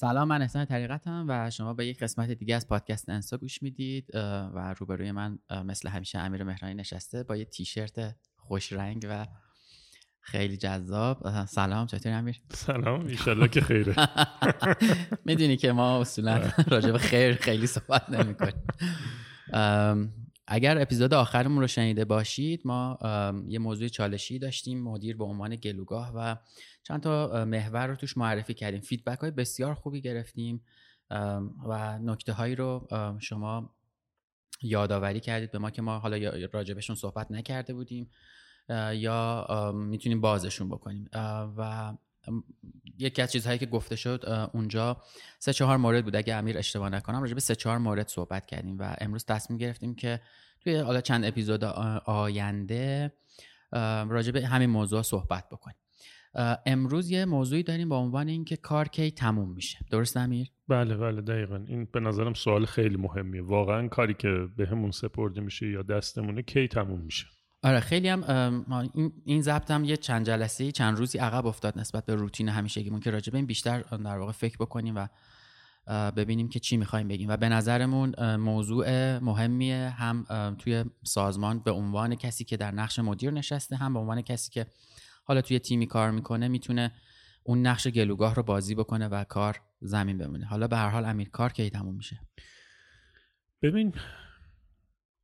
سلام من احسان طریقتم و شما به یک قسمت دیگه از پادکست انسا گوش می‌دید و روبروی من مثل همیشه امیر مهرانی نشسته با یه تیشرت خوش رنگ و خیلی جذاب. سلام چطوری امیر؟ سلام ایشالله که خیره. می‌دونی که ما اصولا راجع به خیر خیلی صحبت نمی کنیم اگر اپیزود آخرمون رو شنیده باشید ما یه موضوع چالشی داشتیم مدیر به عنوان گلوگاه و چند تا محور رو توش معرفی کردیم. فیدبک های بسیار خوبی گرفتیم و نکته هایی رو شما یادآوری کردید به ما که ما حالا راجبشون صحبت نکرده بودیم یا می‌تونیم بازشون بکنیم. و یکی از چیزهایی که گفته شد اونجا سه چهار مورد بود. اگه امیر اشتباه نکنم راجع به سه چهار مورد صحبت کردیم و امروز تصمیم گرفتیم که توی حالا چند اپیزود آینده راجع به همین موضوع صحبت بکنیم. امروز یه موضوعی داریم با عنوان اینکه کار کی تموم میشه. درست امیر؟ بله بله دقیقا. این به نظرم سوال خیلی مهمیه. واقعا کاری که به همون سپرده میشه یا دستمونه کی تموم میشه؟ آره خیلی هم این ضبط هم یه چند جلسه چند روزی عقب افتاد نسبت به روتین همیشگیمون که راجع به این بیشتر در واقع فکر بکنیم و ببینیم که چی می‌خوایم بگیم. و به نظرمون موضوع مهمیه هم توی سازمان به عنوان کسی که در نقش مدیر نشسته هم به عنوان کسی که حالا توی تیمی کار می‌کنه می‌تونه اون نقش گلوگاه رو بازی بکنه و کار زمین بمونه. حالا به هر حال امیر کار کی تموم میشه؟ ببین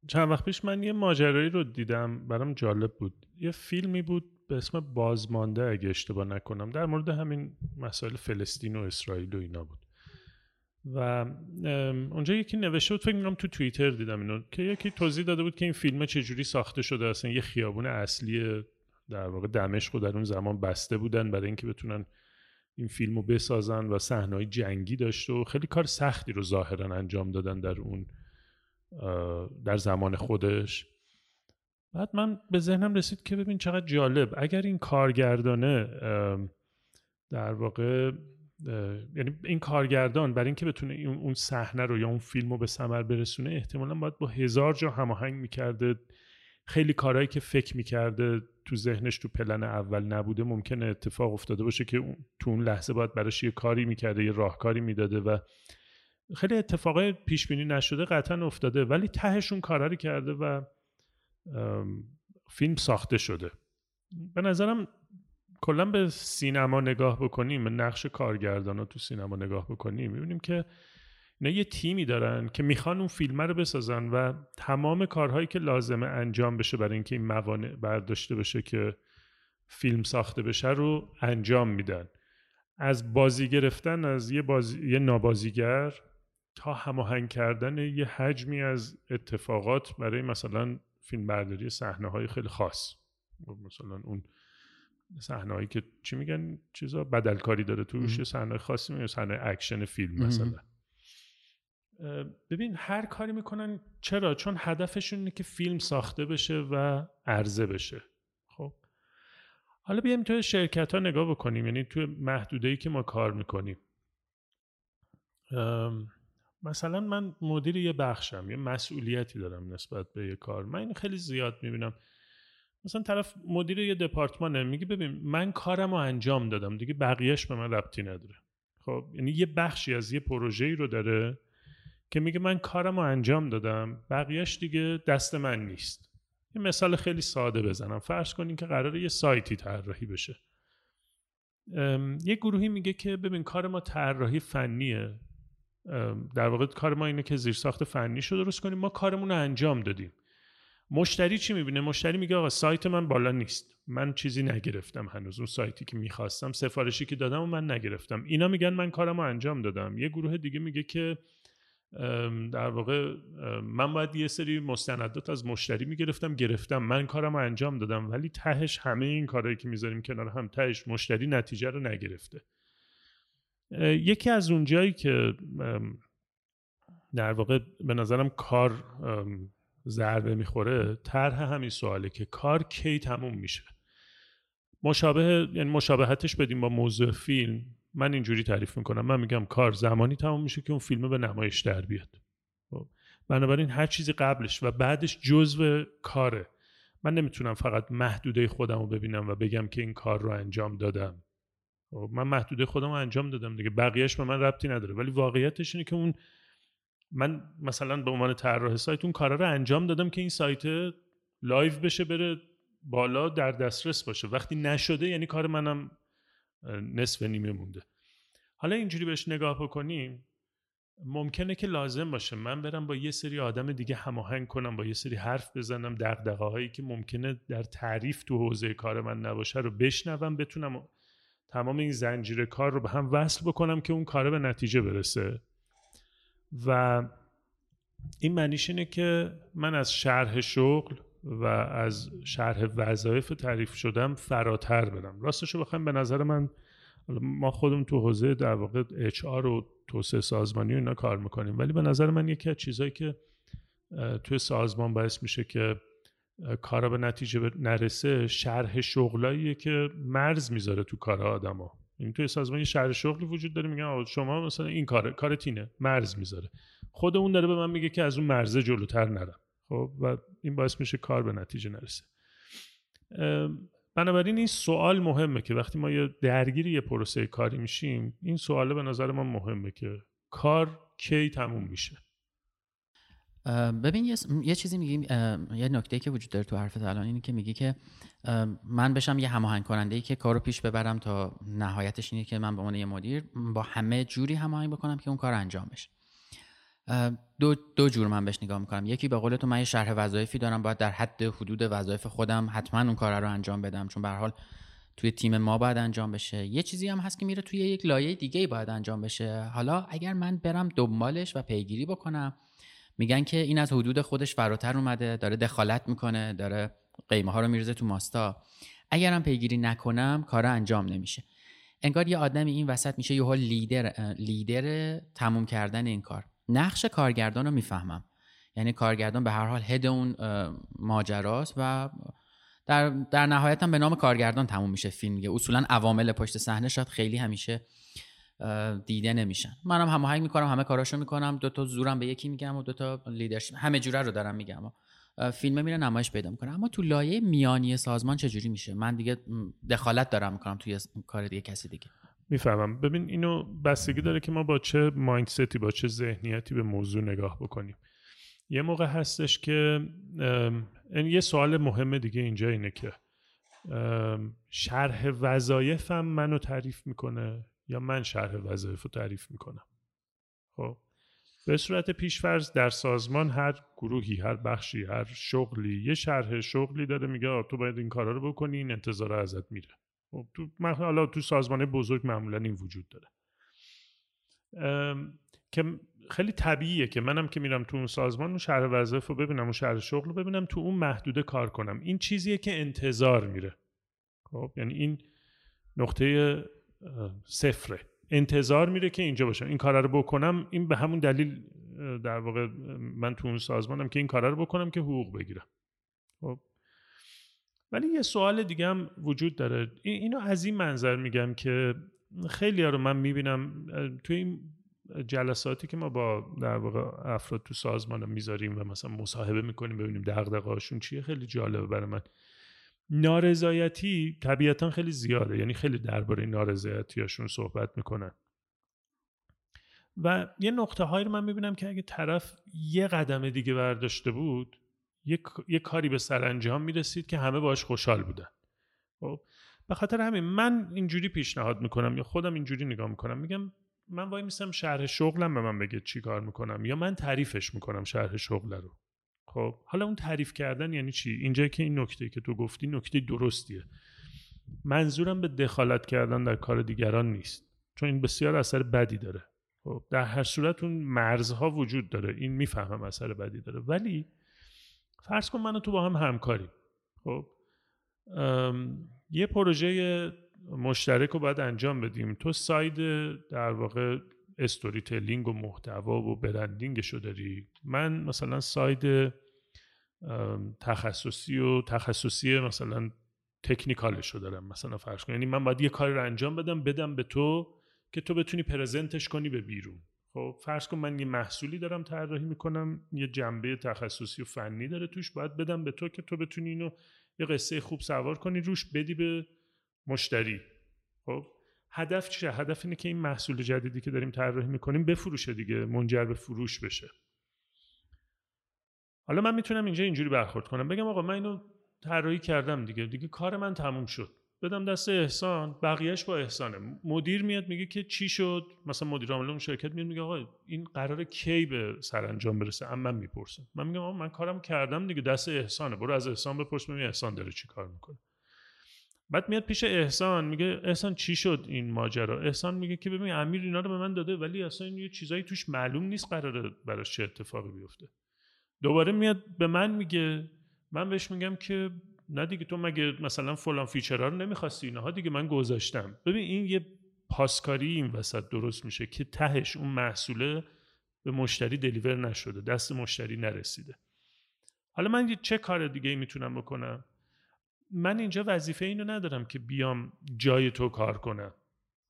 چند وقت پیش من یه ماجرایی رو دیدم برام جالب بود. یه فیلمی بود به اسم بازمانده اگه اشتباه نکنم. در مورد همین مسائل فلسطین و اسرائیل و اینا بود. و اونجا یکی نوشته بود فکر می‌کنم تو توییتر دیدم اینو که یکی توضیح داده بود که این فیلم چجوری ساخته شده اصلا یه خیابون اصلی در واقع دمشق و در اون زمان بسته بودن برای اینکه بتونن این فیلم رو بسازن و صحنه‌های جنگی داشته و خیلی کار سختی رو ظاهرا انجام دادن در اون در زمان خودش. بعد من به ذهنم رسید که ببین چقدر جالب. اگر این کارگردانه در واقع یعنی این کارگردان برای اینکه بتونه اون صحنه رو یا اون فیلم رو به ثمر برسونه احتمالا باید با هزار جا هماهنگ می‌کرده. خیلی کارهایی که فکر می‌کرده تو ذهنش تو پلن اول نبوده. ممکنه اتفاق افتاده باشه که تو اون لحظه باید براش یه کاری می‌کرده یه راهکاری می‌داده و خیلی اتفاقای پیش بینی نشده قطعا افتاده ولی تهشون کارا کرده و فیلم ساخته شده. به نظرم کلا به سینما نگاه بکنیم نقش کارگردان تو سینما نگاه بکنیم می‌بینیم که اینا یه تیمی دارن که می‌خوان اون فیلم رو بسازن و تمام کارهایی که لازمه انجام بشه برای اینکه این موانع برداشته بشه که فیلم ساخته بشه رو انجام میدن. از بازی گرفتن از یه, بازی، یه نابازیگر تا هماهنگ کردن یه حجمی از اتفاقات برای مثلا فیلم برداری صحنه های خیلی خاص. مثلا اون صحنه هایی که چی میگن چیزا؟ بدلکاری داره توش صحنه خاصی میگن صحنه اکشن فیلم مثلا. ببین هر کاری می‌کنن چرا؟ چون هدفشون اینه که فیلم ساخته بشه و عرضه بشه. خب. حالا بیایم توی شرکت ها نگاه بکنیم یعنی توی محدوده ای که ما کار می‌کنیم. مثلا من مدیر یه بخشم یه مسئولیتی دارم نسبت به یه کار. من این خیلی زیاد می‌بینم. مثلا طرف مدیر یه دپارتمانه میگه ببین من کارم رو انجام دادم دیگه بقیهش به من ربطی نداره. خب یعنی یه بخشی از یه پروژه‌ای رو داره که میگه من کارم رو انجام دادم بقیهش دیگه دست من نیست. یه مثال خیلی ساده بزنم. فرض کنین که قراره یه سایتی طراحی بشه. یه گروهی میگه که ببین کار ما طراحی فنیه. در واقع کار ما اینه که زیرساخت فنیش رو درست کنیم. ما کارمون رو انجام دادیم. مشتری چی می‌بینه؟ مشتری میگه آقا سایت من بالا نیست. من چیزی نگرفتم هنوز. اون سایتی که می‌خواستم سفارشی که دادم و من نگرفتم. اینا میگن من کارم رو انجام دادم. یه گروه دیگه میگه که در واقع من باید یه سری مستندات از مشتری می‌گرفتم گرفتم. من کارم رو انجام دادم. ولی تهش همه این کارهایی که می‌ذاریم کنار هم تهش مشتری نتیجه رو نگرفته. یکی از اونجایی که در واقع به نظرم کار ضربه می‌خوره طرح همین سواله که کار کی تموم میشه. مشابه یعنی مشابهتش بدیم با موضوع فیلم من اینجوری تعریف می‌کنم. من میگم کار زمانی تموم میشه که اون فیلم به نمایش در بیاد. خب، بنابراین هر چیزی قبلش و بعدش جزو کاره. من نمی‌تونم فقط محدوده خودم رو ببینم و بگم که این کار رو انجام دادم. من محدوده خودم رو انجام دادم دیگه. بقیهش به من ربطی نداره. ولی واقعیتش اینه که اون من مثلا به عنوان طراح سایت اون کارا رو انجام دادم که این سایت live بشه بره بالا در دسترس باشه. وقتی نشده یعنی کار منم نصف نیمه مونده. حالا اینجوری بهش نگاه بکنیم ممکنه که لازم باشه من برم با یه سری آدم دیگه هماهنگ کنم با یه سری حرف بزنم دغدغه هایی که ممکنه در تعریف تو حوزه کار من نباشه رو بشنوم بتونم تمام این زنجیره کار رو به هم وصل بکنم که اون کار به نتیجه برسه. و این معنیش اینه که من از شرح شغل و از شرح وظایف تعریف شدم فراتر برم. راستش رو بخوایم به نظر من ما خودمون تو حوزه در واقع اچ و توسعه سازمانی و اینا کار می‌کنیم. ولی به نظر من یکی از چیزهایی که توی سازمان باعث میشه که کارا به نتیجه نرسه شرح شغلاییه که مرز می‌ذاره تو کار آدما. این توی سازمان یه شهر شغلی وجود داره میگن شما مثلا این کار کار تینه مرز می‌ذاره. خود اون داره به من میگه که از اون مرزه جلوتر نرم. خب و این باعث میشه کار به نتیجه نرسه. بنابراین این سوال مهمه که وقتی ما یه درگیری یه پروسه کاری میشیم این سواله به نظر من مهمه که کار کی تموم میشه. ببین یه, یه چیزی میگی یه نکته که وجود داره تو حرفت الان اینه که میگی که من بشم یه هماهنگ کننده ای که کارو پیش ببرم تا نهایتش اینه که من به عنوان یه مدیر با همه جوری هماهنگ بکنم که اون کار انجام بشه. دو, دو جور من بهش نگاه می‌کنم. یکی به قول تو من یه شرح وظایفی دارم باید در حد حدود وظایف خودم حتما اون کار رو انجام بدم چون به حال توی تیم ما باید انجام بشه. یه چیزی هم هست که میره توی یک لایه دیگه باید انجام بشه. حالا اگر من برم دنبالش و پیگیری بکنم میگن که این از حدود خودش فراتر اومده داره دخالت می‌کنه داره قیمه ها رو میرزه تو ماستا. اگرم پیگیری نکنم کار انجام نمیشه. انگار یه آدمی این وسط میشه یه لیدر لیدر تموم کردن این کار. نقش کارگردان رو می‌فهمم. یعنی کارگردان به هر حال هد اون ماجراست و در, در نهایت هم به نام کارگردان تموم میشه فیلم. اصولا عوامل پشت صحنه شاید خیلی همیشه دیده نمیشن. منم هماهنگ می‌کنم همه کاراشو می‌کنم دو تا زورم به یکی میگم و دو تا لیدرشپ همه جوره رو دارم میگم. و فیلم میره نمایش پیدا می‌کنه. اما تو لایه میانی سازمان چجوری میشه؟ من دیگه دخالت دارم می‌کنم توی کار دیگه کسی دیگه. می‌فهمم. ببین اینو بستگی داره که ما با چه مایندستی با چه ذهنیتی به موضوع نگاه بکنیم. یه موقع هستش که این یه سوال مهم دیگه اینجا اینه که شرح وظایفم منو تعریف می‌کنه. یا من شرح وظایف رو تعریف می‌کنم. خب به صورت پیشفرض در سازمان هر گروهی هر بخشی هر شغلی یه شرح شغلی داره میگه تو باید این کارا رو بکنی این انتظار ازت میره. خب تو حالا تو سازمان بزرگ معمولا این وجود داره. که خیلی طبیعیه که منم که میرم تو اون سازمان اون شهر وظایف رو ببینم اون شهر شغل رو ببینم تو اون محدوده کار کنم. این چیزیه که انتظار میره. خب یعنی این نقطه صفره. انتظار میره که اینجا باشم این کار رو بکنم این به همون دلیل در واقع من تو اون سازمانم که این کار رو بکنم که حقوق بگیرم. خب. ولی یه سوال دیگه هم وجود داره. اینو از این منظر میگم که خیلی رو من می‌بینم توی این جلساتی که ما با در واقع افراد تو سازمان می‌ذاریم و مثلا مصاحبه می‌کنیم ببینیم دغدغه‌هاشون چیه خیلی جالبه برای من. نارضایتی طبیعتا خیلی زیاده یعنی خیلی درباره نارضایتیاشون صحبت می‌کنن. و یه نقطه هایی رو من می‌بینم که اگه طرف یه قدم دیگه برداشته بود یه, یه کاری به سرانجام می‌رسید که همه باش خوشحال بودن. خب به خاطر همین من اینجوری پیشنهاد می‌کنم یا خودم اینجوری نگاه می‌کنم میگم من وای میسم شرح شغلم به من بگه چی کار می‌کنم یا من تعریفش می‌کنم شرح شغل رو. خب حالا اون تعریف کردن یعنی چی؟ اینجا که این نکته که تو گفتی نکته درستیه. منظورم به دخالت کردن در کار دیگران نیست چون این بسیار اثر بدی داره. خب در هر صورت اون مرزها وجود داره. این می‌فهمم اثر بدی داره. ولی فرض کن من تو با هم همکاریم. خب یه پروژه مشترک رو باید انجام بدیم. تو ساید در واقع استوری تلینگ و محتوا و برندینگش رو داری من مثلا ساید تخصصی و تخصصی مثلا تکنیکالش رو دارم مثلا فرض کن. یعنی من باید یه کاری رو انجام بدم بدم به تو که تو بتونی پرزنتش کنی به بیرون. خب فرض کن من یه محصولی دارم طراحی می‌کنم یه جنبه تخصصی و فنی داره توش باید بدم به تو که تو بتونی اینو یه قصه خوب سوار کنی روش بدی به مشتری. خب هدف چیه؟ هدف اینه که این محصول جدیدی که داریم طراحی می‌کنیم بفروشه دیگه منجر به فروش بشه. حالا من می‌تونم اینجا اینجوری برخورد کنم. بگم آقا من اینو طراحی کردم دیگه. دیگه کار من تموم شد. بدم دست احسان. بقیهش با احسانه. مدیر میاد میگه که چی شد؟ مثلا مدیر عامل اون شرکت میاد میگه آقا این قرار کی به سرانجام برسه؟ اما من می‌پرسم. من میگم آقا من کارم کردم دیگه. دست احسانه. برو از احسان بپرس ببین احسان داره چی کار می‌کنه. بعد میاد پیش احسان. میگه احسان چی شد این ماجرا؟ احسان میگه که ببین امیر اینا رو به من داده ولی اصلا یه چیزایی توش معلوم نیست قراره براش چه اتفاقی بیفته. دوباره میاد به من میگه من بهش میگم که نه دیگه تو مگه مثلا فلان فیچرها رو نمی‌خواستی؟ اینها دیگه من گذاشتم. ببین این یه پاسکاری این وسط درست میشه که تهش اون محصوله به مشتری دلیور نشده دست مشتری نرسیده. حالا من چه کار دیگه می‌تونم بکنم؟ من اینجا وظیفه اینو ندارم که بیام جای تو کار کنم.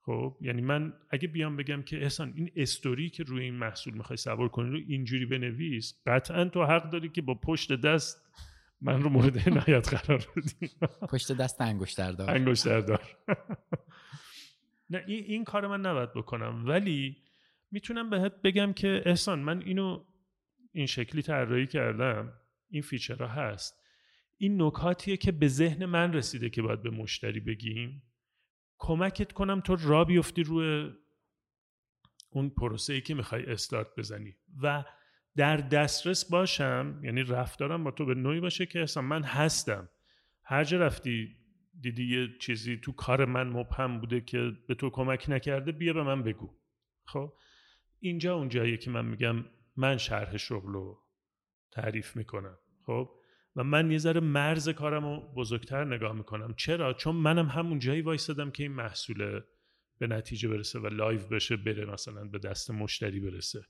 خب یعنی من اگه بیام بگم که احسان این استوری که روی این محصول می‌خوای سوار کنی رو اینجوری بنویس قطعا تو حق داری که با پشت دست من رو مورد عنایت قرار بدی. پشت دست انگشتردار انگشتردار نه این, این کار من نباید بکنم. ولی می‌تونم بهت بگم که احسان من اینو این شکلی طراحی کردم این فیچرها هست. این نکاتیه که به ذهن من رسیده که باید به مشتری بگیم. کمکت کنم تو را بیفتی روی اون پروسه ای که می‌خوای استارت بزنی. و در دسترس باشم یعنی رفتارم با تو به نوعی باشه که اصلا من هستم. هر جا رفتی دیدی یه چیزی تو کار من مبهم بوده که به تو کمک نکرده بیا به من بگو. خب؟ اینجا اون جاییه که من میگم من شرح شغل رو تعریف می‌کنم. خب؟ و من یه ذره مرز کارم رو بزرگتر نگاه می‌کنم. چرا؟ چون منم همون جایی وایستادم که این محصول به نتیجه برسه و live بشه بره مثلا به دست مشتری برسه.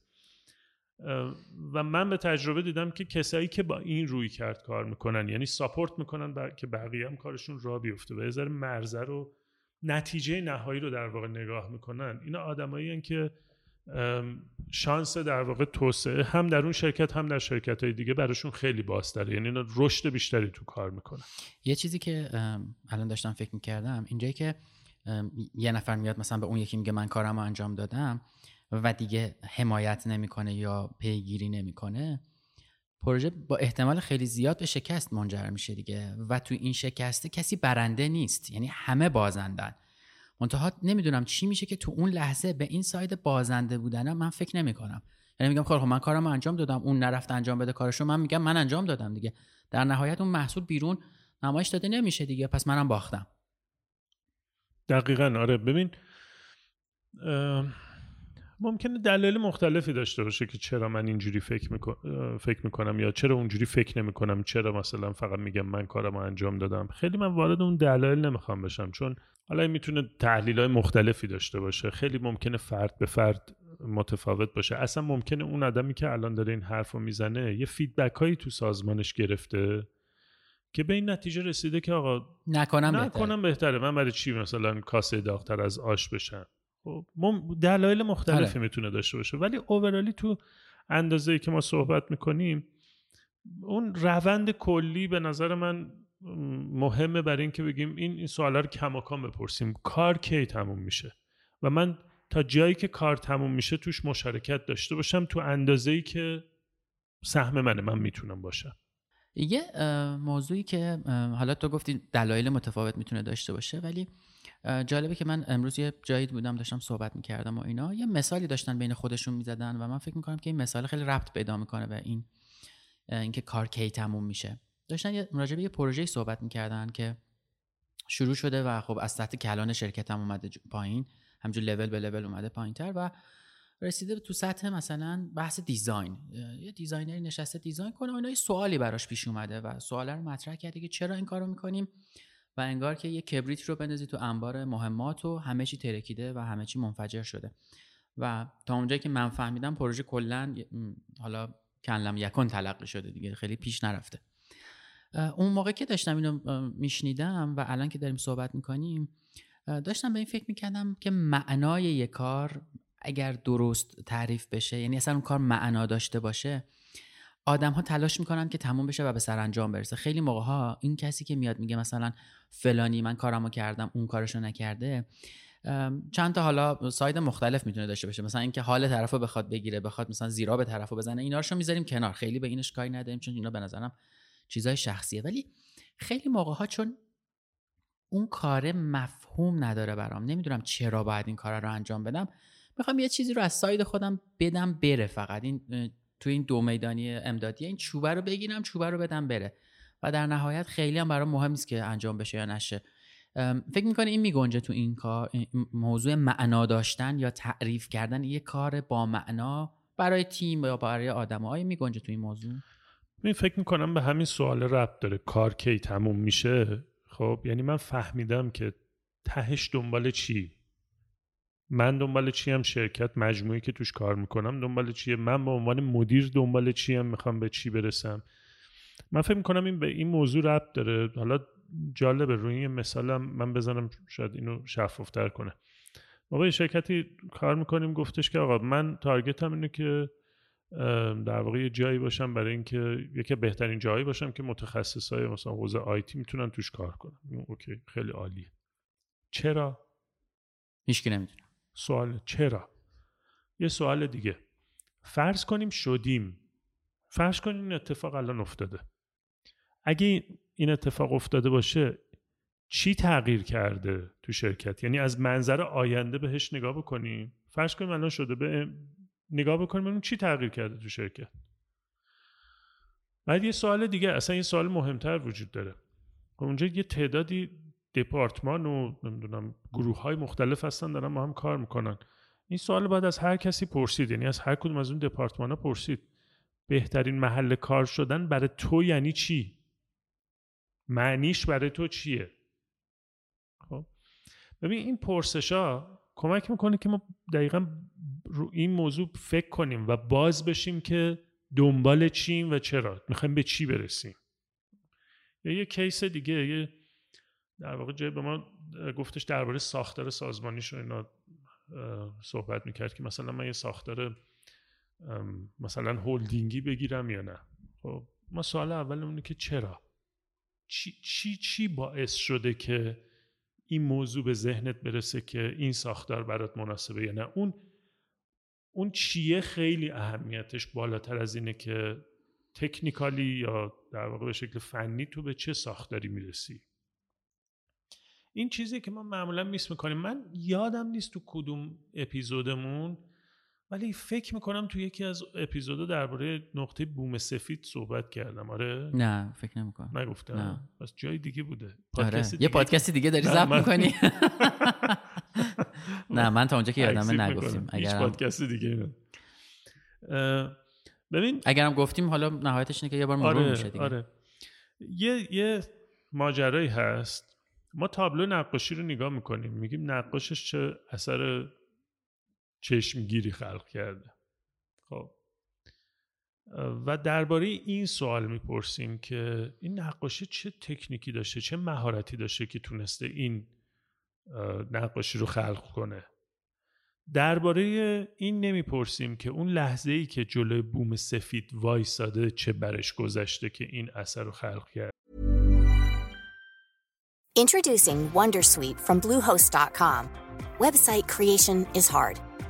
و من به تجربه دیدم که کسایی که با این رویکرد کار می‌کنن یعنی support می‌کنن که بقیه هم کارشون راه بیفته و یه ذره مرزه رو نتیجه نهایی رو در واقع نگاه می‌کنن. اینا آدمایی که شانس در واقع توسعه هم در اون شرکت هم در شرکت های دیگه براشون خیلی بازتره. یعنی اینا رشد بیشتری تو کار می‌کنن. یه چیزی که الان داشتم فکر می‌کردم اینجایی که یه نفر میاد مثلا به اون یکی میگه من کارم رو انجام دادم و دیگه حمایت نمی‌کنه یا پیگیری نمی‌کنه پروژه با احتمال خیلی زیاد به شکست منجر میشه دیگه. و تو این شکسته کسی برنده نیست. یعنی همه بازندن. منتها نمی‌دونم چی میشه که تو اون لحظه به این ساید بازنده بودنم من فکر نمی‌کنم. یعنی میگم خب من کارم انجام دادم اون نرفت انجام بده کارشو من میگم من انجام دادم دیگه. در نهایت اون محصول بیرون نمایش داده نمیشه دیگه پس منم باختم. دقیقا آره. ببین ممکنه دلایل مختلفی داشته باشه که چرا من اینجوری فکر, می‌کنم فکر می‌کنم یا چرا اونجوری فکر نمی‌کنم چرا مثلا فقط میگم من کارم انجام دادم. خیلی من وارد اون دلایل نمی‌خوام بشم چون حالا می‌تونه تحلیل های مختلفی داشته باشه. خیلی ممکنه فرد به فرد متفاوت باشه. اصلا ممکنه اون آدمی که الان داره این حرف رو می‌زنه یه فیدبک هایی تو سازمانش گرفته که به این نتیجه رسیده که آقا نکنم, نکنم بهتره. من برای چی مثلا کاسه داغتر از آش بشم؟ خب دلایل مختلفی بله. می‌تونه داشته باشه. ولی اوورالی تو اندازه که ما صحبت می‌کنیم اون روند کلی به نظر من مهمه برای اینکه بگیم این این سوالا رو کماکان بپرسیم. کار کی تموم میشه؟ و من تا جایی که کار تموم میشه توش مشارکت داشته باشم تو اندازه ای که سهم منه من می‌تونم باشم. یه موضوعی که حالا تو گفتی دلایل متفاوت می‌تونه داشته باشه ولی جالبه که من امروز یه جایی بودم داشتم صحبت می‌کردم و اینا. یه مثالی داشتن بین خودشون می‌زدن و من فکر می‌کنم که این مثال خیلی ربط پیدا می‌کنه به این اینکه کار کی تموم میشه. داشتن راجع یه پروژه صحبت می‌کردن که شروع شده و خب از سطح کلان شرکت هم اومده پایین. همینجور level به level اومده پایین تر و رسیده تو سطح مثلا بحث design. یه designer ی نشسته design کنه و اینا یه سوالی براش پیش اومده و سوال رو مطرح کرده که چرا این کارو می‌کنیم؟ و انگار که یه کبریت رو بندازی تو انبار مهمات و همه چی ترکیده و همه چی منفجر شده. و تا اونجایی که من فهمیدم پروژه کلا حالا کنلم یکن تلقی شده دیگه خیلی پیش نرفته. اون موقع که داشتم اینو میشنیدم و الان که داریم صحبت می‌کنیم داشتم به این فکر می‌کردم که معنای یک کار اگر درست تعریف بشه یعنی اصلا اون کار معنا داشته باشه آدم ها تلاش می‌کنن که تموم بشه و به سرانجام برسه. خیلی موقع ها این کسی که میاد میگه مثلا فلانی من کارمو کردم اون کارشو نکرده چند تا حالا ساید مختلف می‌تونه داشته باشه. مثلا اینکه حال طرفو بخواد بگیره بخواد مثلا زیرا به طرفو بزنه اینا رو می‌ذاریم کنار. خیلی به اینش کاری نداریم چون اینا به نظرم چیزای شخصیه. ولی خیلی موقع ها چون اون کار مفهوم نداره برام. نمی‌دونم چرا باید این کار رو انجام بدم. می‌خوام یه چیزی رو از ساید خودم بدم بره فقط. این تو این دو میدانی امدادی این چوبه رو بگیرم چوبه رو بدم بره. و در نهایت خیلی هم برام مهم نیست که انجام بشه یا نشه. فکر می‌کنه این میگنجه تو این کار موضوع معنا داشتن یا تعریف کردن یه کار با معنا برای تیم یا برای آدم های میگنجه تو این موضوع؟ می فکر می‌کنم به همین سوال ربط داره. کار کی تموم میشه؟ خب یعنی من فهمیدم که تهش دنبال چی؟ من دنبال چی هم شرکت مجموعی که توش کار می‌کنم دنبال چیه؟ من به عنوان مدیر دنبال چی هم می‌خوام به چی برسم؟ من فکر می‌کنم این به این موضوع ربط داره. حالا جالبه روی این مثالم من بزنم شاید اینو شفافتر کنه. ما به شرکتی کار می‌کنیم گفتش که آقا من تارگتم اینه که در واقع یه جایی باشم برای اینکه یکی بهترین جایی باشم که متخصص های مثلا حوزه آیتی می‌تونن توش کار کنن. اوکی خیلی عالیه. چرا؟ هیچکی نمی‌دونه. سوال چرا؟ یه سوال دیگه. فرض کنیم شدیم. فرض کنیم این اتفاق الان افتاده. اگه این اتفاق افتاده باشه چی تغییر کرده تو شرکت؟ یعنی از منظر آینده بهش نگاه بکنیم. فرض کنیم الان شده به نگاه بکنیم ببینیم چی تغییر کرده تو شرکت. بعد یه سوال دیگه اصلا یه سوال مهمتر وجود داره. خب اونجا یه تعدادی دپارتمان و نمی‌دونم گروه های مختلف هستن دارن با هم کار می‌کنن. این سوال باید از هر کسی پرسید یعنی از هر کدوم از اون دپارتمان ها پرسید. بهترین محل کار شدن برای تو یعنی چی؟ معنیش برای تو چیه؟ خب؟ ببین این پرسش ها کمک می‌کنه که ما دقیقا رو این موضوع فکر کنیم و باز بشیم که دنبال چیم و چرا. می‌خوایم به چی برسیم. یا یه کیس دیگه یه در واقع جای به ما گفتش درباره ساختار سازمانیش رو اینا صحبت می‌کرد که مثلا من یه ساختار مثلا هولدینگی بگیرم یا نه. خب ما سوال اول اونه که چرا؟ چی, چی چی باعث شده که این موضوع به ذهنت برسه که این ساختار برات مناسبه یا نه. اون اون چیه خیلی اهمیتش بالاتر از اینه که تکنیکالی یا در واقع به شکل فنی تو به چه ساختاری می‌رسی. این چیزی که ما معمولا میس می‌کنیم. من یادم نیست تو کدوم اپیزودمون ولی فکر می‌کنم تو یکی از اپیزودا درباره نقطه بوم سفید صحبت کردم. آره. نه فکر نمی‌کنم. نگفتم. نه. بس جای دیگه بوده. آره. یه پادکست دیگه داری ضبط می‌کنی. نه من تا اونجا که یادمه نگفتیم. اگر پادکست دیگه ببین اگرم گفتیم حالا نهایتش اینه که یه بار مرور آره، میشه دیگه. آره. یه یه ماجرایی هست. ما تابلو نقاشی رو نگاه می‌کنیم. میگیم نقاشش چه اثر چشمگیری خلق کرده. خب. و درباره این سوال می‌پرسیم که این نقاشی چه تکنیکی داشته چه مهارتی داشته که تونسته این نقاشی رو خلق کنه؟ درباره این نمی‌پرسیم که اون لحظه ای که جلوی بوم سفید وایساده چه برش گذشته که این اثر رو خلق کرد؟ Introducing Wondersuite from Bluehost.com. Website creation is hard,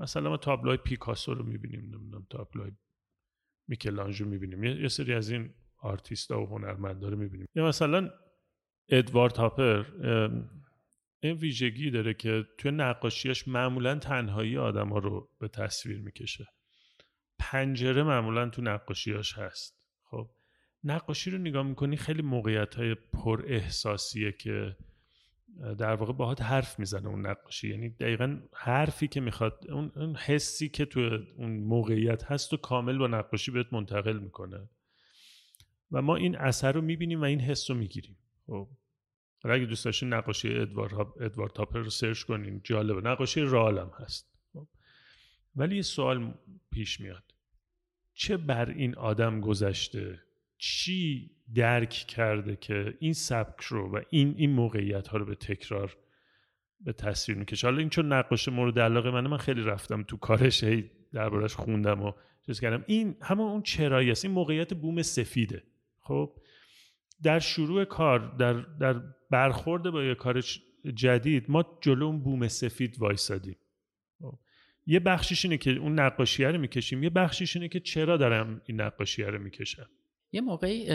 مثلا ما تابلوهای پیکاسو رو می‌بینیم نمی‌دونم تابلوهای میکلانژ رو می‌بینیم. یه سری از این آرتیستا و هنرمندا رو می‌بینیم. یا مثلا ادوارد هاپر این ویژگی داره که توی نقاشیاش معمولا تنهایی آدما رو به تصویر می‌کشه. پنجره معمولا تو نقاشیاش هست. خب نقاشی رو نگاه می‌کنی خیلی موقعیت های پر احساسیه که در واقع باهات حرف می‌زنه اون نقاشی. یعنی دقیقا حرفی که می‌خواد اون, حسی که تو اون موقعیت هست و کامل با نقاشی بهت منتقل می‌کنه. و ما این اثر رو می‌بینیم و این حس رو می‌گیریم. خب اگه دوست داشتین نقاشی ادوارد, ادوارد تاپر رو سرچ کنین جالبه. نقاشی رالم هست. خب. ولی یه سوال پیش میاد. چه بر این آدم گذشته؟ چی درک کرده که این سبک رو و این این موقعیت ها رو به تکرار به تصویر می‌کشه. حالا این چون نقاش مورد علاقه منه من خیلی رفتم تو کارش هی دربارش خوندم و چیز کردم. این همون اون چرایی است. این موقعیت بوم سفیده. خب؟ در شروع کار در در برخورد با یه کار جدید ما جلو اون بوم سفید وایسادیم. خب. یه بخشیش اینه که اون نقاشیه رو می‌کشیم. یه بخشیش اینه که چرا دارم این نقاشیه رو می‌کشم. یه موقعی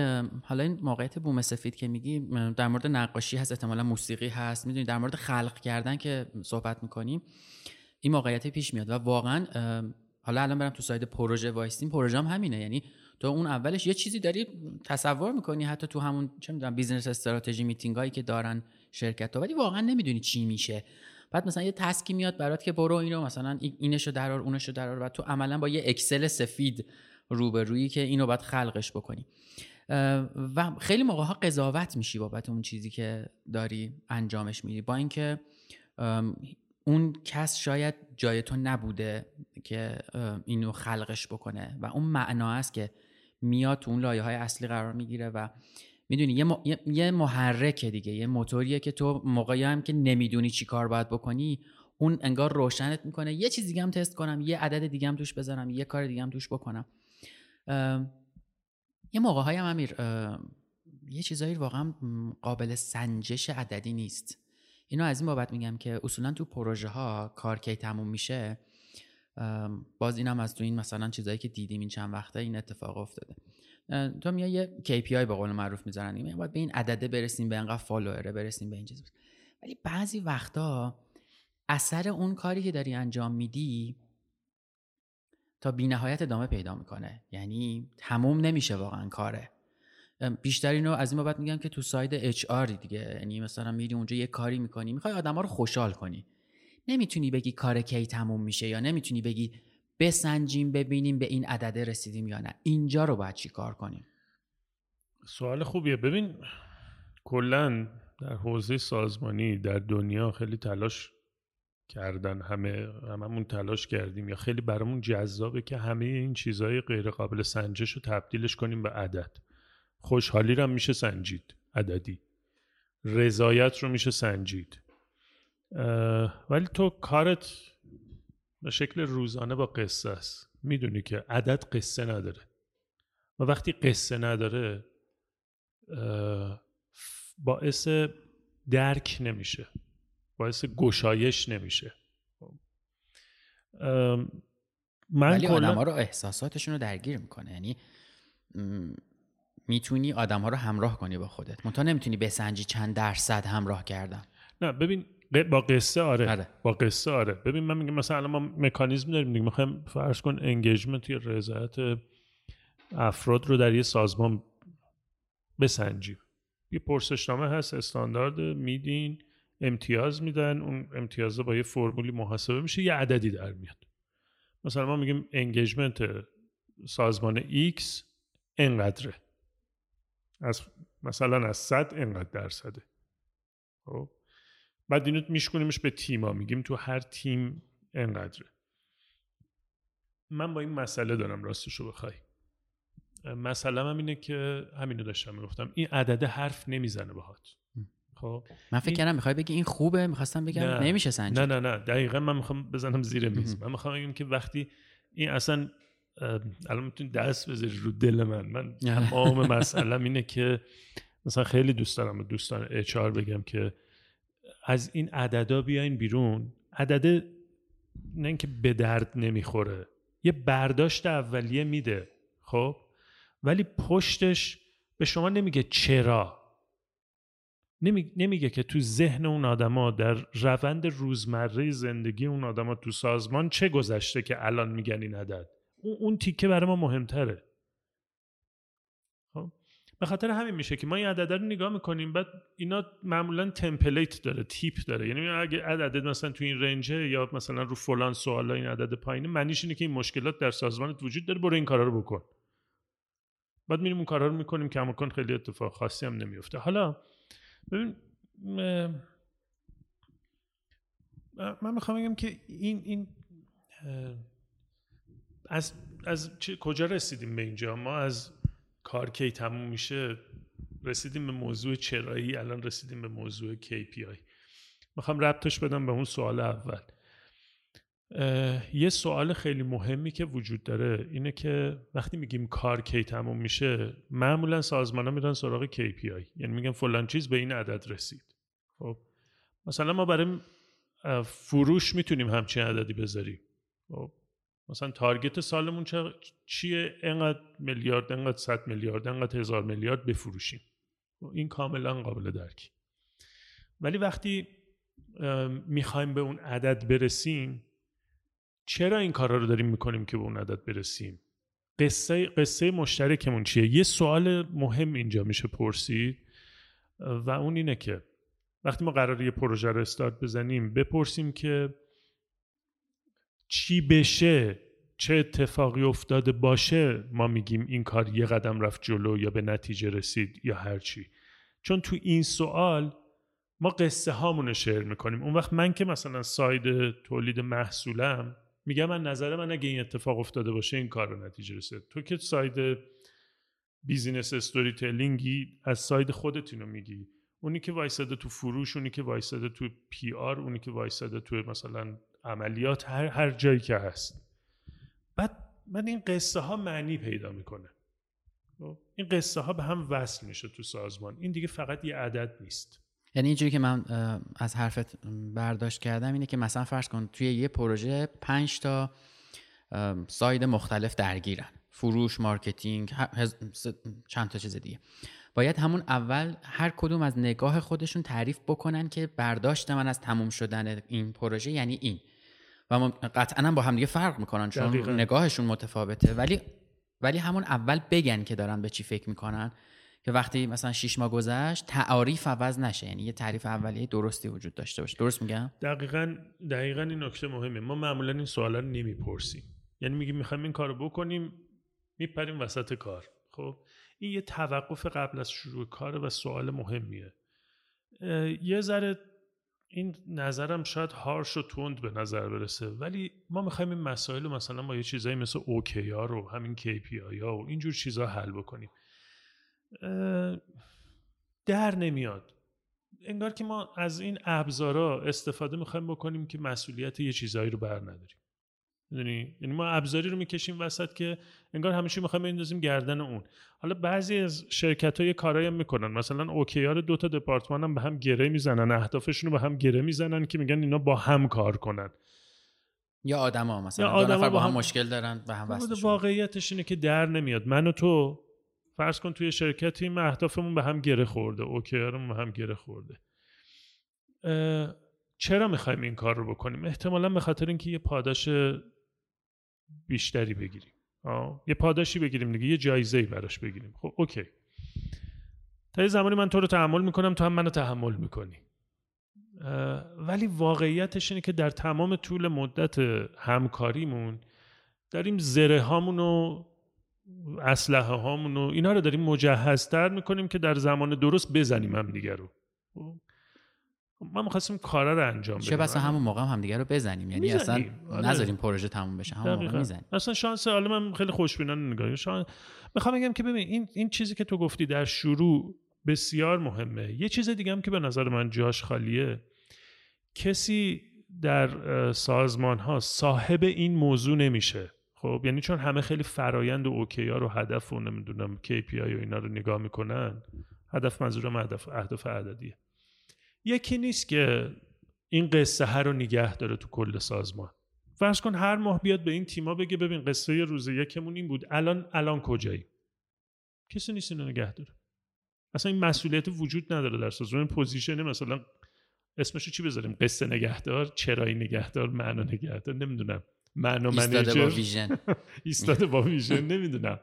حالا این موقعیت بوم سفید که میگی در مورد نقاشی هست احتمالا موسیقی هست می‌دونی در مورد خلق کردن که صحبت می‌کنیم این موقعیت پیش میاد و واقعا حالا الان برم تو side پروژه وایستیم پروژه هم همینه یعنی تو اون اولش یه چیزی داری تصور می‌کنی حتی تو همون چه می‌دونم business strategy meeting هایی که دارن شرکت ها ولی واقعا نمی‌دونی چی میشه. بعد مثلا یه تسکی میاد برات که برو اینو مثلا اینشو درار اونشو درار و تو عملا با یه اکسل سفید روبرویی که اینو باید خلقش بکنی. و خیلی موقع ها قضاوت میشی بابت اون چیزی که داری انجامش میدی. با اینکه اون کس شاید جای تو نبوده که اینو خلقش بکنه و اون معنا است که میاد تو اون لایه های اصلی قرار می‌گیره و می‌دونی یه, یه محرکه دیگه یه موتوریه که تو موقعی هم که نمی‌دونی چی کار باید بکنی اون انگار روشنت می‌کنه. یه چیز دیگه هم تست کنم یه عدد دیگه هم توش بذارم یه کار دیگه هم توش بکنم. یه موقع های هم امیر یه چیزایی واقعا قابل سنجش عددی نیست. اینو از این بابت میگم که اصولا تو پروژه ها کار کی تموم میشه باز اینم از تو این مثلا چیزایی که دیدیم این چند وقته این اتفاق افتاده. تو میای یه KPI به قول معروف می‌ذارن این باید به این عدده برسیم به انقدر فالووره برسیم به این چیز. ولی بعضی وقتا اثر اون کاری که داری انجام میدی تا بینهایت ادامه پیدا می‌کنه. یعنی تموم نمیشه واقعا کاره. بیشتر اینو از این بابت میگم که تو ساید اچ دیگه. یعنی مثلا میری اونجا یه کاری می‌کنی می‌خوای آدما رو خوشحال کنی. نمی‌تونی بگی کار کی تموم میشه یا نمی‌تونی بگی بسنجیم ببینیم به این عدده رسیدیم یا نه. اینجا رو باید چی کار کنیم؟ سوال خوبیه. ببین کلا در حوزه سازمانی در دنیا خیلی تلاش کردن همه هممون تلاش کردیم یا خیلی برامون جذابه که همه این چیزهای غیر قابل سنجش رو تبدیلش کنیم به عدد. خوشحالی رو میشه سنجید عددی. رضایت رو میشه سنجید. ولی تو کارت به شکل روزانه با قصه است. می‌دونی که عدد قصه نداره. و وقتی قصه نداره باعث درک نمیشه. باعث گشایش نمیشه. من ولی. آدم ها رو احساساتشون رو درگیر می‌کنه. یعنی می‌تونی آدم ها رو همراه کنی با خودت. منتها نمی‌تونی بسنجی چند درصد همراه کردن. نه ببین با قصه آره. آره. با قصه آره. ببین من میگم مثلا ما مکانیزم داریم دیگه. می‌خوایم فرض کن engagement یا رضایت افراد رو در یه سازمان بسنجیم. یه پرسشنامه هست استاندارد میدین. امتیاز میدن اون امتیازه با یه فرمولی محاسبه میشه یه عددی در میاد. مثلا ما میگیم engagement سازمان X انقدره. از مثلا از 100 انقدر درصده. خب؟ بعد اینو میشکنیمش به تیما میگیم تو هر تیم انقدره. من با این مسئله دارم راستشو بخوای. مسئله هم اینه که همینو داشتم می‌گفتم این عدد حرف نمی‌زنه باهات. خب. من فکر کردم می‌خوای بگی این خوبه می‌خواستم بگم نه. نمیشه سنجید نه نه نه. دقیقا من می‌خوام بزنم زیر میز. من می‌خوام بگم که وقتی این اصلا الان می‌تونی دست بذاری رو دل من. من تمام مسئله اینه که مثلا خیلی دوست دارم دوستان اچ بگم که از این عددا بیاین بیرون. عدد نه اینکه به درد نمی‌خوره. یه برداشت اولیه میده خب؟ ولی پشتش به شما نمیگه چرا. نمی- نمیگه که تو ذهن اون آدما در روند روزمره زندگی اون آدما تو سازمان چه گذشته که الان میگن این عدد؟ اون, اون تیکه برای ما مهمتره. خب؟ به خاطر همین میشه که ما این عدد رو نگاه می‌کنیم بعد اینا معمولا تمپلیت داره تیپ داره. یعنی اگه عدد مثلا تو این رنجه یا مثلا رو فلان سوالا این عدد پایینه معنیش اینه که این مشکلات در سازمانت وجود داره برو این کارا رو بکن. بعد میریم اون کارا رو می‌کنیم کماکان خیلی اتفاق خاصی هم نمیفته حالا ببین من می‌خوام بگم که این این از از چه- کجا رسیدیم به اینجا؟ ما از کار کی تموم میشه رسیدیم به موضوع چرایی الان رسیدیم به موضوع KPI می‌خوام ربطش بدم به اون سوال اول. یه سوال خیلی مهمی که وجود داره اینه که وقتی میگیم کار کی تموم میشه معمولا سازمان ها میرن سراغ KPI یعنی میگن فلان چیز به این عدد رسید. خب مثلا ما برای فروش می‌تونیم همچین عددی بذاریم. خب مثلا تارگت سالمون چه- چیه؟ انقدر میلیارد انقدر صد میلیارد انقدر هزار میلیارد بفروشیم. خب، این کاملا قابل درکی ولی وقتی می‌خوایم به اون عدد برسیم چرا این کارا رو داریم می‌کنیم که به اون عدد برسیم؟ قصه قصه مشترکمون چیه؟ یه سوال مهم اینجا میشه پرسید و اون اینه که وقتی ما قرار یه پروژه رو استارت بزنیم بپرسیم که چی بشه چه اتفاقی افتاده باشه ما میگیم این کار یه قدم رفت جلو یا به نتیجه رسید یا هر چی. چون تو این سوال ما قصه هامون رو شیر می‌کنیم. اون وقت من که مثلا ساید تولید محصولم میگم من نظر من اگه این اتفاق افتاده باشه این کار رو نتیجه رسید. تو که ساید business storytelling ی از side خودت اینو میگی. اونی که وایساده تو فروش اونی که وایساده تو PR اونی که وایساده تو مثلا عملیات هر, هر جایی که هست. بعد من این قصه ها معنی پیدا می‌کنه. خب؟ این قصه ها به هم وصل میشه تو سازمان. این دیگه فقط یه عدد نیست. یعنی اینجوری که من از حرفت برداشت کردم اینه که مثلا فرض کن توی یه پروژه پنج تا ام، side مختلف درگیرن. فروش marketing چند تا چیز دیگه. باید همون اول هر کدوم از نگاه خودشون تعریف بکنن که برداشت من از تموم شدن این پروژه یعنی این. و قطعا با هم دیگه فرق می‌کنن چون دقیقاً. نگاهشون متفاوته. ولی ولی همون اول بگن که دارن به چی فکر می‌کنن. که وقتی مثلا شیش ماه گذشت تعاریف عوض نشه. یعنی یه تعریف اولیه درستی وجود داشته باشه. درست میگم؟ دقیقا دقیقا این نکته مهمه. ما معمولا این سوالا رو نمی‌پرسیم. یعنی میگیم می‌خوایم این کارو بکنیم میپریم وسط کار. خب؟ این یه توقف قبل از شروع کار و سوال مهمیه. یه ذره این نظرم شاید هارش و تند به نظر برسه. ولی ما می‌خوایم این مسائل رو مثلا با یه چیزایی مثل اوکی ها رو همین KPI ها و اینجور چیزها حل بکنیم. در نمیاد. انگار که ما از این ابزارا استفاده می‌خوایم بکنیم که مسئولیت یه چیزایی رو بر نداریم. یعنی ما ابزاری رو می‌کشیم وسط که انگار همیشه می‌خوایم بندازیم گردن اون. حالا بعضی از شرکت ها یه کارایی هم می‌کنن. مثلا اوکی رو دو تا دپارتمان هم به هم گره می‌زنن. اهدافشون رو به هم گره می‌زنن که میگن اینا با هم کار کنن. یا آدما مثلا یا دو آدما نفر با با هم هم- مشکل دارن به هم. واقعیتش اینه که در نمیاد. من و تو فرض کن توی شرکتی ما اهدافمون به هم گره خورده اوکیارمون به هم گره خورده. چرا می‌خوایم این کار رو بکنیم؟ احتمالا به خاطر اینکه یه پاداش بیشتری بگیریم. آه. یه پاداشی بگیریم دیگه یه جایزه براش بگیریم. خب اوکی. تا یه زمانی من تو رو تحمل می‌کنم تو هم منو تحمل می‌کنی. ولی واقعیتش اینه که در تمام طول مدت همکاریمون داریم زره هامون و اسلحه هامون و اینا رو داریم مجهزتر می‌کنیم که در زمان درست بزنیم هم دیگر رو. خب؟ ما می‌خواستیم کارا رو انجام بدیم چه بسا همون موقع هم همدیگه رو بزنیم. یعنی اصلا آره. نذاریم پروژه تموم بشه. همون موقع می‌زنیم. اصلا شانس حالا من خیلی خوشبینانه نگاه. شانس می‌خوام بگم که ببین این این چیزی که تو گفتی در شروع بسیار مهمه. یه چیز دیگه هم که به نظر من جاش خالیه. کسی در سازمان ها صاحب این موضوع نمیشه. خب یعنی چون همه خیلی فرایند و اوکی ها رو هدف و نمی‌دونم KPI و اینا رو نگاه می‌کنن هدف منظورم هدف اهداف عددیه. یکی نیست که این قصه ها رو نگه داره تو کل سازمان. فرض کن هر ماه بیاد به این تیما بگه ببین قصه روز یکمون این بود الان الان کجایی؟ کسی نیست اینو نگه داره. اصلا این مسئولیت وجود نداره در سازمان. position مثلا اسمشو چی بذاریم؟ قصه نگهدار چرایی نگهدار معنا نگهدار نمی‌دونم. معنا manager با vision. ایستاده با vision نمی‌دونم.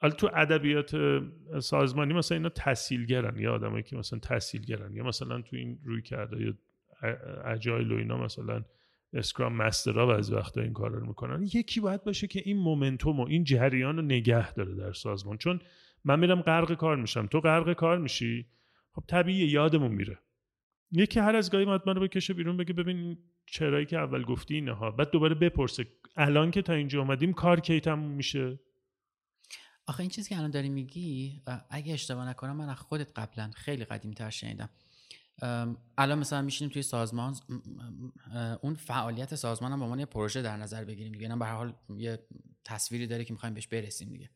حالا تو ادبیات سازمانی مثلا اینا تسهیلگرن یا آدمایی که مثلا تسهیلگرن یا مثلا تو این رویکردهای agile و اینا مثلا scrum master ا بعضی وقتا این کار رو می‌کنن. یکی باید باشه که این momentum و این جریان رو نگه داره در سازمان. چون من میرم غرق کار میشم. تو غرق کار میشی خب طبیعیه یادمون میره. یکی هر از گاهی من رو بکشه بیرون بگه ببین چرایی که اول گفتی اینه ها بعد دوباره بپرسه. الان که تا اینجا اومدیم کار کی تموم میشه؟ آخه این چیزی که الان داری میگی اگه اشتباه نکنم من از خودت قبلا خیلی قدیم تر شنیدم الان مثلا میشینیم توی سازمان اون فعالیت سازمان هم به عنوان یه پروژه در نظر بگیریم دیگه. به هر حال یه تصویری داره که می‌خوایم بهش برسیم دیگه.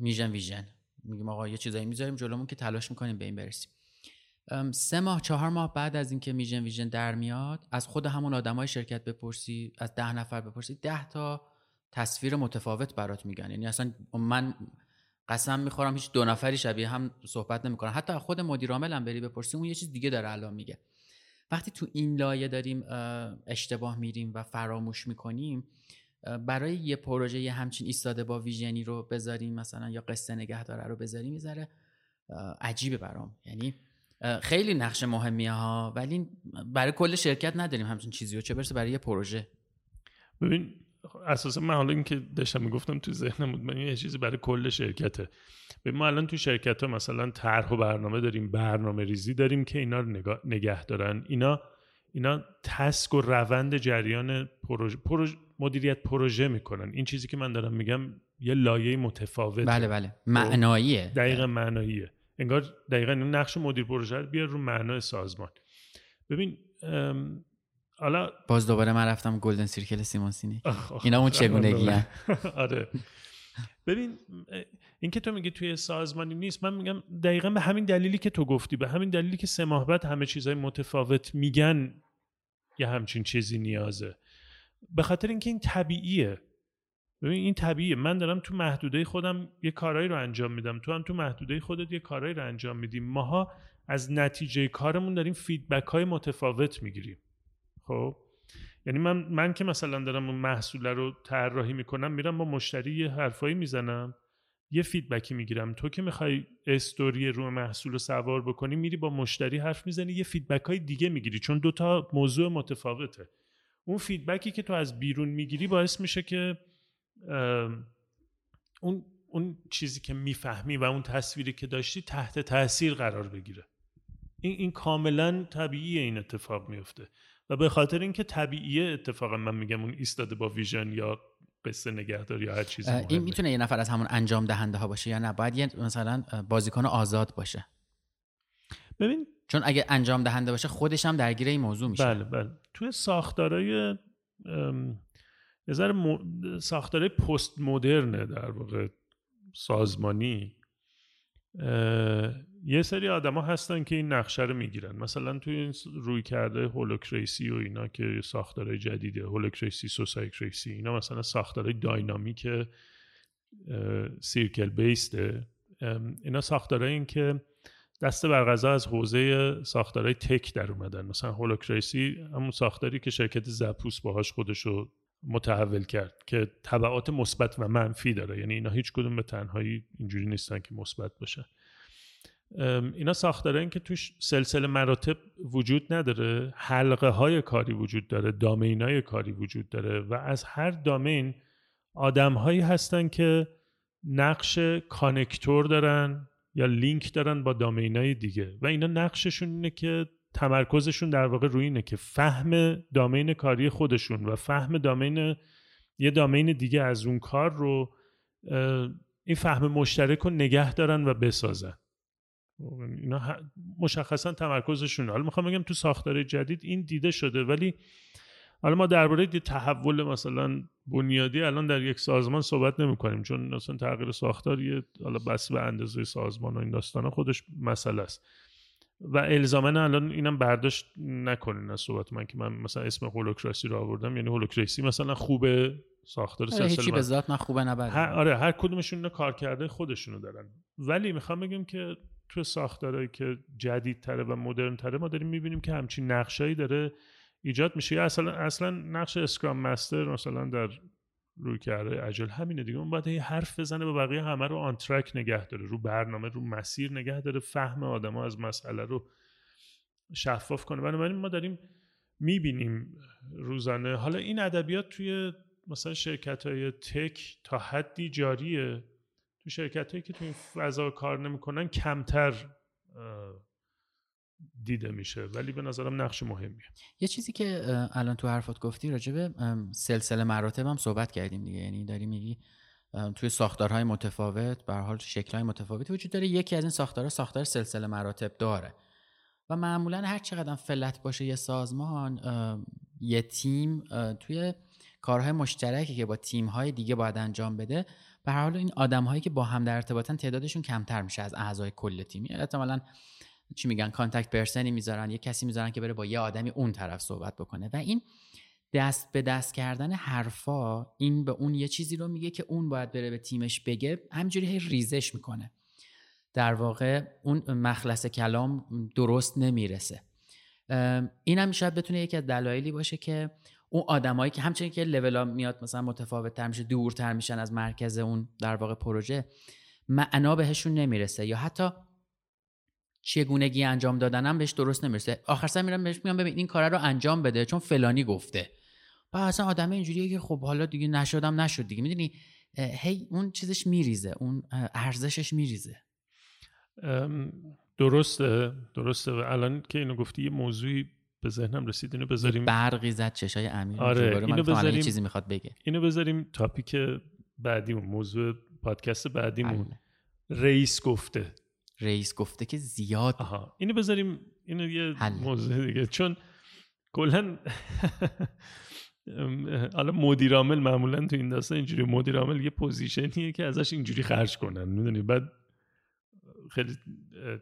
میژن ویژن. میگیم آقا یه چیزایی می‌ذاریم جلومون که تلاش می‌کنیم به این برسیم. سه ماه چهار ماه بعد از اینکه میژن ویژن در میاد از خود همون آدمای شرکت بپرسی از ده نفر بپرسی ده تا تصویر متفاوت برات میگن. یعنی اصلا من قسم می‌خورم هیچ دو نفری شبیه هم صحبت نمی‌کنن. حتی خود مدیر عامل هم بری بپرسی اون یه چیز دیگه داره الان میگه. وقتی تو این لایه داریم اشتباه میریم و فراموش می‌کنیم برای یه پروژه یه همچین ایستاده با ویژنی رو بذاریم مثلا یا قصه نگهداره رو بذاریم می‌ذاره عجیبه برام. یعنی خیلی نقش مهمیه ها ولی برای کل شرکت نداریم همچین چیزی و چه برسه برای یه پروژه. ببین اساسا من حالا اینکه داشتم می‌گفتم تو ذهنم بود من یه چیزی برای کل شرکته. به ما الان تو شرکت ها مثلا طرح و برنامه داریم برنامه ریزی داریم که اینا رو نگه دارن. اینا اینا تسک و روند جریان پروژه, پروژه مدیریت پروژه می‌کنن. این چیزی که من دارم میگم یه لایه متفاوته. بله بله. خب؟ معناییه. دقیقا معناییه. انگار دقیقا نقش مدیر پروژه بیار رو معنای سازمان. ببین حالا باز دوباره من رفتم گلدن سیرکل سیمونسینی. اینا اون چگونگی آره. ببین این که تو میگی توی سازمانی نیست من میگم دقیقا به همین دلیلی که تو گفتی به همین دلیلی که سه ماه بعد همه چیزهای متفاوت میگن یه همچین چیزی نیازه. به خاطر اینکه این طبیعیه. ببین این طبیعیه. من دارم تو محدوده خودم یه کارایی رو انجام میدم. تو هم تو محدوده خودت یه کارایی رو انجام میدیم ماها از نتیجه کارمون داریم feedback های متفاوت می‌گیریم. خب؟ یعنی من من که مثلا دارم اون محصول رو طراحی می‌کنم میرم با مشتری یه حرفایی می‌زنم یه feedback ی می‌گیرم. تو که می‌خوای استوری رو محصول رو سوار بکنی میری با مشتری حرف می‌زنی یه feedback های دیگه می‌گیری. چون دوتا موضوع متفاوته. اون فیدبکی که تو از بیرون می‌گیری باعث میشه که اون اون چیزی که می‌فهمی و اون تصویری که داشتی تحت تاثیر قرار بگیره. این این کاملا طبیعی این اتفاق میفته و به خاطر اینکه طبیعیه اتفاقا من میگم اون ایستاده با ویژن یا قصه نگهداری یا هر چیزی این می‌تونه یه نفر از همون انجام دهنده ها باشه یا نه؟ باید یه مثلا بازیکن آزاد باشه. ببین چون اگه انجام دهنده باشه خودش هم درگیر این موضوع میشه. بله بله. توی ساختارای یه ذره ساختارای پست مدرنه در واقع سازمانی یه سری آدما هستن که این نقشه رو می‌گیرن. مثلا توی این روی کرده هولوکریسی و اینا که ساختارهای جدیده هولوکریسی سوسایکریسی اینا مثلا ساختارهای داینامیک سیرکل بیسته. اینا ساختارهای این که دست برغذا از حوزه ساختارهای تک در اومدن. مثلا هولوکریسی همون ساختاری که شرکت زپوس باهاش خودشو متحول کرد که تبعات مثبت و منفی داره. یعنی اینا هیچ کدوم به تنهایی اینجوری نیستن که مثبت باشه اینا ساختاره که توش سلسله مراتب وجود نداره حلقه های کاری وجود داره دامین های کاری وجود داره و از هر دامین آدم هایی هستن که نقش کانکتور دارن یا لینک دارن با دامین های دیگه و اینا نقششون اینه که تمرکزشون در واقع روی اینه که فهم دامین کاری خودشون و فهم دامین یه دامین دیگه از اون کار رو این فهم مشترک رو نگه دارن و بسازن. اینا مشخصا تمرکزشون. حالا می‌خوام بگم تو ساختار جدید این دیده شده ولی حالا ما درباره تحول مثلا بنیادی الان در یک سازمان صحبت نمی کنیم چون مثلا تغییر ساختار یه حالا بس به اندازه سازمان و این داستان خودش مسئله است. و الزامن الان اینم برداشت نکنین از صحبت من که من مثلا اسم هولوکراسی رو آوردم. یعنی هولوکراسی مثلا خوبه ساختار آره هیچی به ذات من خوبه نبرد. هر آره هر کدومشون کار کرده خودشونو دارن. ولی می‌خوام بگم که تو ساختارهایی که جدیدتره و مدرن تره ما داریم می‌بینیم که همچین نقشایی داره ایجاد میشه. اصلا اصلا نقش اسکرام مستر مثلا در روی کرده عجل همینه دیگه. اون باید حرف بزنه به بقیه همه رو آن ترک نگه داره رو برنامه رو مسیر نگه داره فهم آدما از مسئله رو شفاف کنه. بنابراین ما داریم می‌بینیم روزانه. حالا این ادبیات توی مثلا شرکت های تک تا حدی جاریه. تو شرکت هایی که تو این فضا کار نمی‌کنن کمتر دیده میشه ولی به نظرم نقش مهمیه. یه چیزی که الان تو حرفات گفتی راجبه سلسله مراتب هم صحبت کردیم دیگه. یعنی داری میگی توی ساختارهای متفاوت به حال شکلهای متفاوتی وجود داره. یکی از این ساختارها ساختار سلسله مراتب داره. و معمولا هر چقدر فلت باشه یه سازمان یه تیم توی کارهای مشترکی که با تیمهای دیگه باید انجام بده به حال این آدمهایی که با هم در ارتباطن تعدادشون کمتر میشه از اعضای کل تیم. احتمالاً چی میگن contact person ی می‌ذارن یه کسی می‌ذارن که بره با یه آدمی اون طرف صحبت بکنه. و این دست به دست کردن حرفا این به اون یه چیزی رو میگه که اون باید بره به تیمش بگه همجوری ریزش می‌کنه. در واقع اون مخلص کلام درست نمی‌رسه. این هم شاید بتونه یکی از دلایلی باشه که اون آدمایی که همچنین که لول میاد مثلا متفاوت تر میشه دورتر میشن از مرکز اون در واقع پروژه معنا بهشون نمی‌رسه یا حتی چگونگی انجام دادنم بهش درست نمی‌رسه. آخر سر میرم بهش میگم ببین این کار رو انجام بده چون فلانی گفته. و اصلا آدم اینجوریه که خب حالا دیگه نشدم نشد دیگه. می‌دونی؟ هی اون چیزش میریزه اون ارزشش میریزه. درسته درسته. و الان که اینو گفتی یه موضوعی به ذهنم رسید. اینو بذاریم. برقی زد چشای امیر. آره اینو بذاریم. چیزی می‌خواد بگه. اینو بذاریم تاپیک بعدیمون موضوع پادکست بعدیمون. بله. رئیس گفته. رئیس گفته که زیاد آها. اینو بذاریم اینو یه موضوع دیگه. چون کلا حالا مدیر عامل معمولا تو این داستان اینجوری مدیر عامل یه position یه که ازش اینجوری خرج کنن. می‌دونی؟ بعد خیلی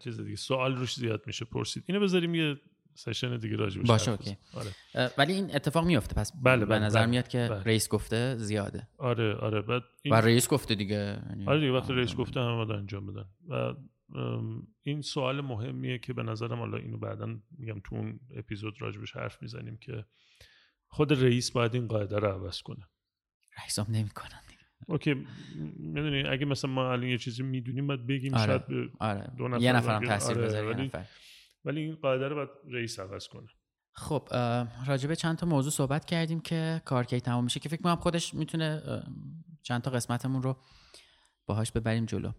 چیز دیگه سوال روش زیاد میشه پرسید. اینو بذاریم یه session دیگه راجع باشه okay. آره. ولی این اتفاق میفته پس بله به بله، نظر بله. میاد که بله. رئیس گفته زیاده. آره آره. بعد این... و رئیس گفته دیگه. یعنی آره دیگه وقتی رئیس گفته هم انجام بدن. و این سوال مهمیه که به نظرم حالا اینو بعدا میگم تو اون اپیزود راجبش حرف می‌زنیم که خود رئیس باید این قاعده رو عوض کنه رئیس هم نمی‌کنن اوکی می‌دونی اگه مثلا ما الان یه چیزی می‌دونیم باید بگیم آره. شاید به آره. دو نفر یه نفرم تاثیر آره. بذاره ولی, ولی این قاعده رو باید رئیس عوض کنه خب راجبه چند تا موضوع صحبت کردیم که کار کی تمام میشه که فکر کنم خودش می‌تونه چند تا قسمتمون رو باهاش ببریم جلو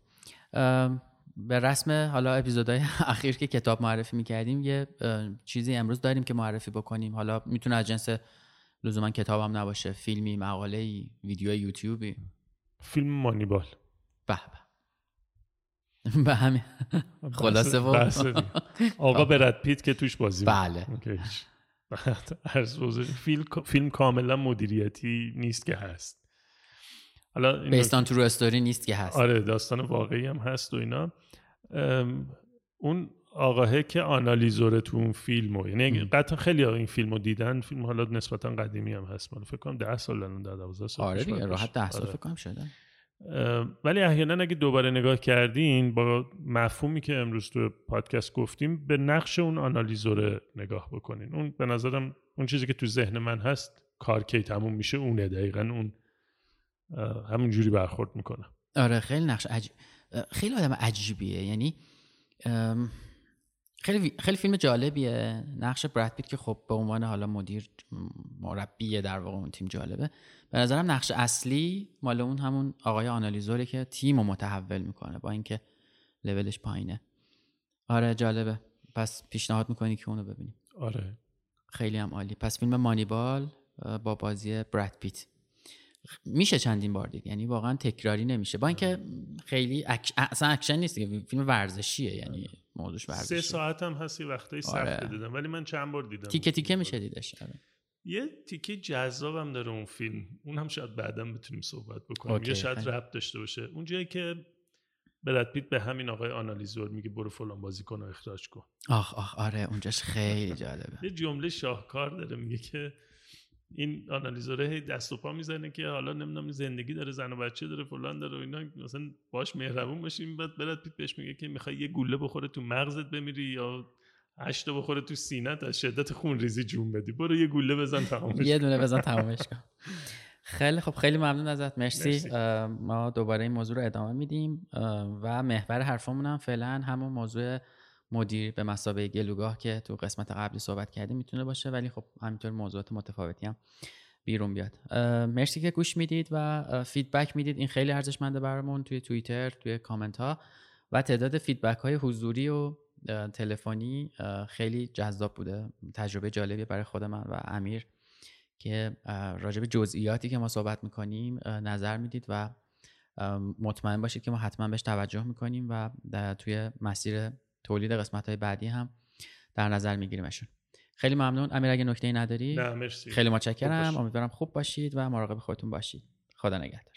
به رسم حالا اپیزودهای اخیر که کتاب معرفی می‌کردیم یه چیزی امروز داریم که معرفی بکنیم. حالا می‌تونه از جنس لزوما کتاب هم نباشه. فیلمی مقاله ویدیو یوتیوبی. فیلم مانیبال. به به. به همین. خلاصه آقا برد پیت که توش بازی بله. فیلم کاملا مدیریتی نیست که هست. حالا بیستان تو استوری نیست که هست. آره داستان واقعی هم هست و اینا. اون آقاهه که آنالیزور تو اون فیلمو یعنی قطعا خیلی این فیلمو دیدن فیلم حالا نسبتا قدیمی هم هست. من فکر کنم 10 سال الان 12 سال آره دیگه راحت 10 سال آره. فکر کنم شده. ولی احیانا اگه دوباره نگاه کردین با مفهومی که امروز تو پادکست گفتیم به نقش اون آنالیزور نگاه بکنین. اون به نظرم اون چیزی که تو ذهن من هست کار کی تموم میشه اونه. دقیقا اون همون جوری برخورد می‌کنه. آره خیلی نقش عجیب خیلی آدم عجیبیه. یعنی خیلی خیلی فیلم جالبیه. نقش براد پیت که خب به عنوان حالا مدیر مربی در واقع اون تیم جالبه. به نظرم نقش اصلی مال اون همون آقای آنالیزوره که تیم رو متحول می‌کنه با اینکه لولش پایینه. آره جالبه. پس پیشنهاد می‌کنی که اونو ببینیم. آره. خیلی هم عالی. پس فیلم مانیبال با بازی براد پیت. میشه چندین بار دید یعنی واقعا تکراری نمیشه. با اینکه خیلی اک... اصلا اکشن نیست فیلم ورزشیه یعنی موضوعش ورزشیه سه ساعت هم هستی وقتایی آره. سخت دیدم. ولی من چند بار دیدم تیکه تیکه میشه دیدش. آره. یه تیکه جذابم داره اون فیلم. اون هم شاید بعدا بتونیم صحبت بکنیم. یا شاید ربط داشته باشه. اون جایی که براد پیت به همین آقای آنالیزور میگه برو فلان بازیکن رو اخراج کن. آخ آخ آره اونجاش خیلی جالبه. یه جمله شاهکار داره. میگه که این آنالیزوره هی دست و پا می‌زنه که حالا نمی‌دونم زندگی داره زن و بچه داره فلان داره و اینا. مثلا باش مهربون باشیم. بعد برات پیت بهش میگه که می‌خوای یه گوله بخوره تو مغزت بمیری یا هشت بخوره تو سینت از شدت خون ریزی جون بدی. برو یه گوله بزن تمامش یه دونه بزن تمامش کن. خیلی خب خیلی ممنون ازت. مرسی, مرسی. ما دوباره این موضوع رو ادامه میدیم. و محور حرفمون هم فعلا همون موضوع مدیر به مسابقه گلوگاه که تو قسمت قبلی صحبت کردیم می‌تونه باشه ولی خب همینطور موضوعات متفاوتی هم بیرون بیاد. مرسی که گوش می‌دید و feedback می‌دید. این خیلی ارزشمنده برامون توی توییتر توی کامنت ها و تعداد feedback های حضوری و تلفنی خیلی جذاب بوده. تجربه جالبی برای خود من و امیر که راجع به جزئیاتی که ما صحبت می‌کنیم نظر می‌دید و مطمئن باشید که ما حتما بهش توجه می‌کنیم و توی مسیر تولید قسمت های بعدی هم در نظر میگیریمشون. خیلی ممنون. امیر اگه نکته ای نداری؟ نه مرسی. خیلی متشکرم. امیدوارم خوب باشید و مراقب خودتون باشید. خدا نگهدار.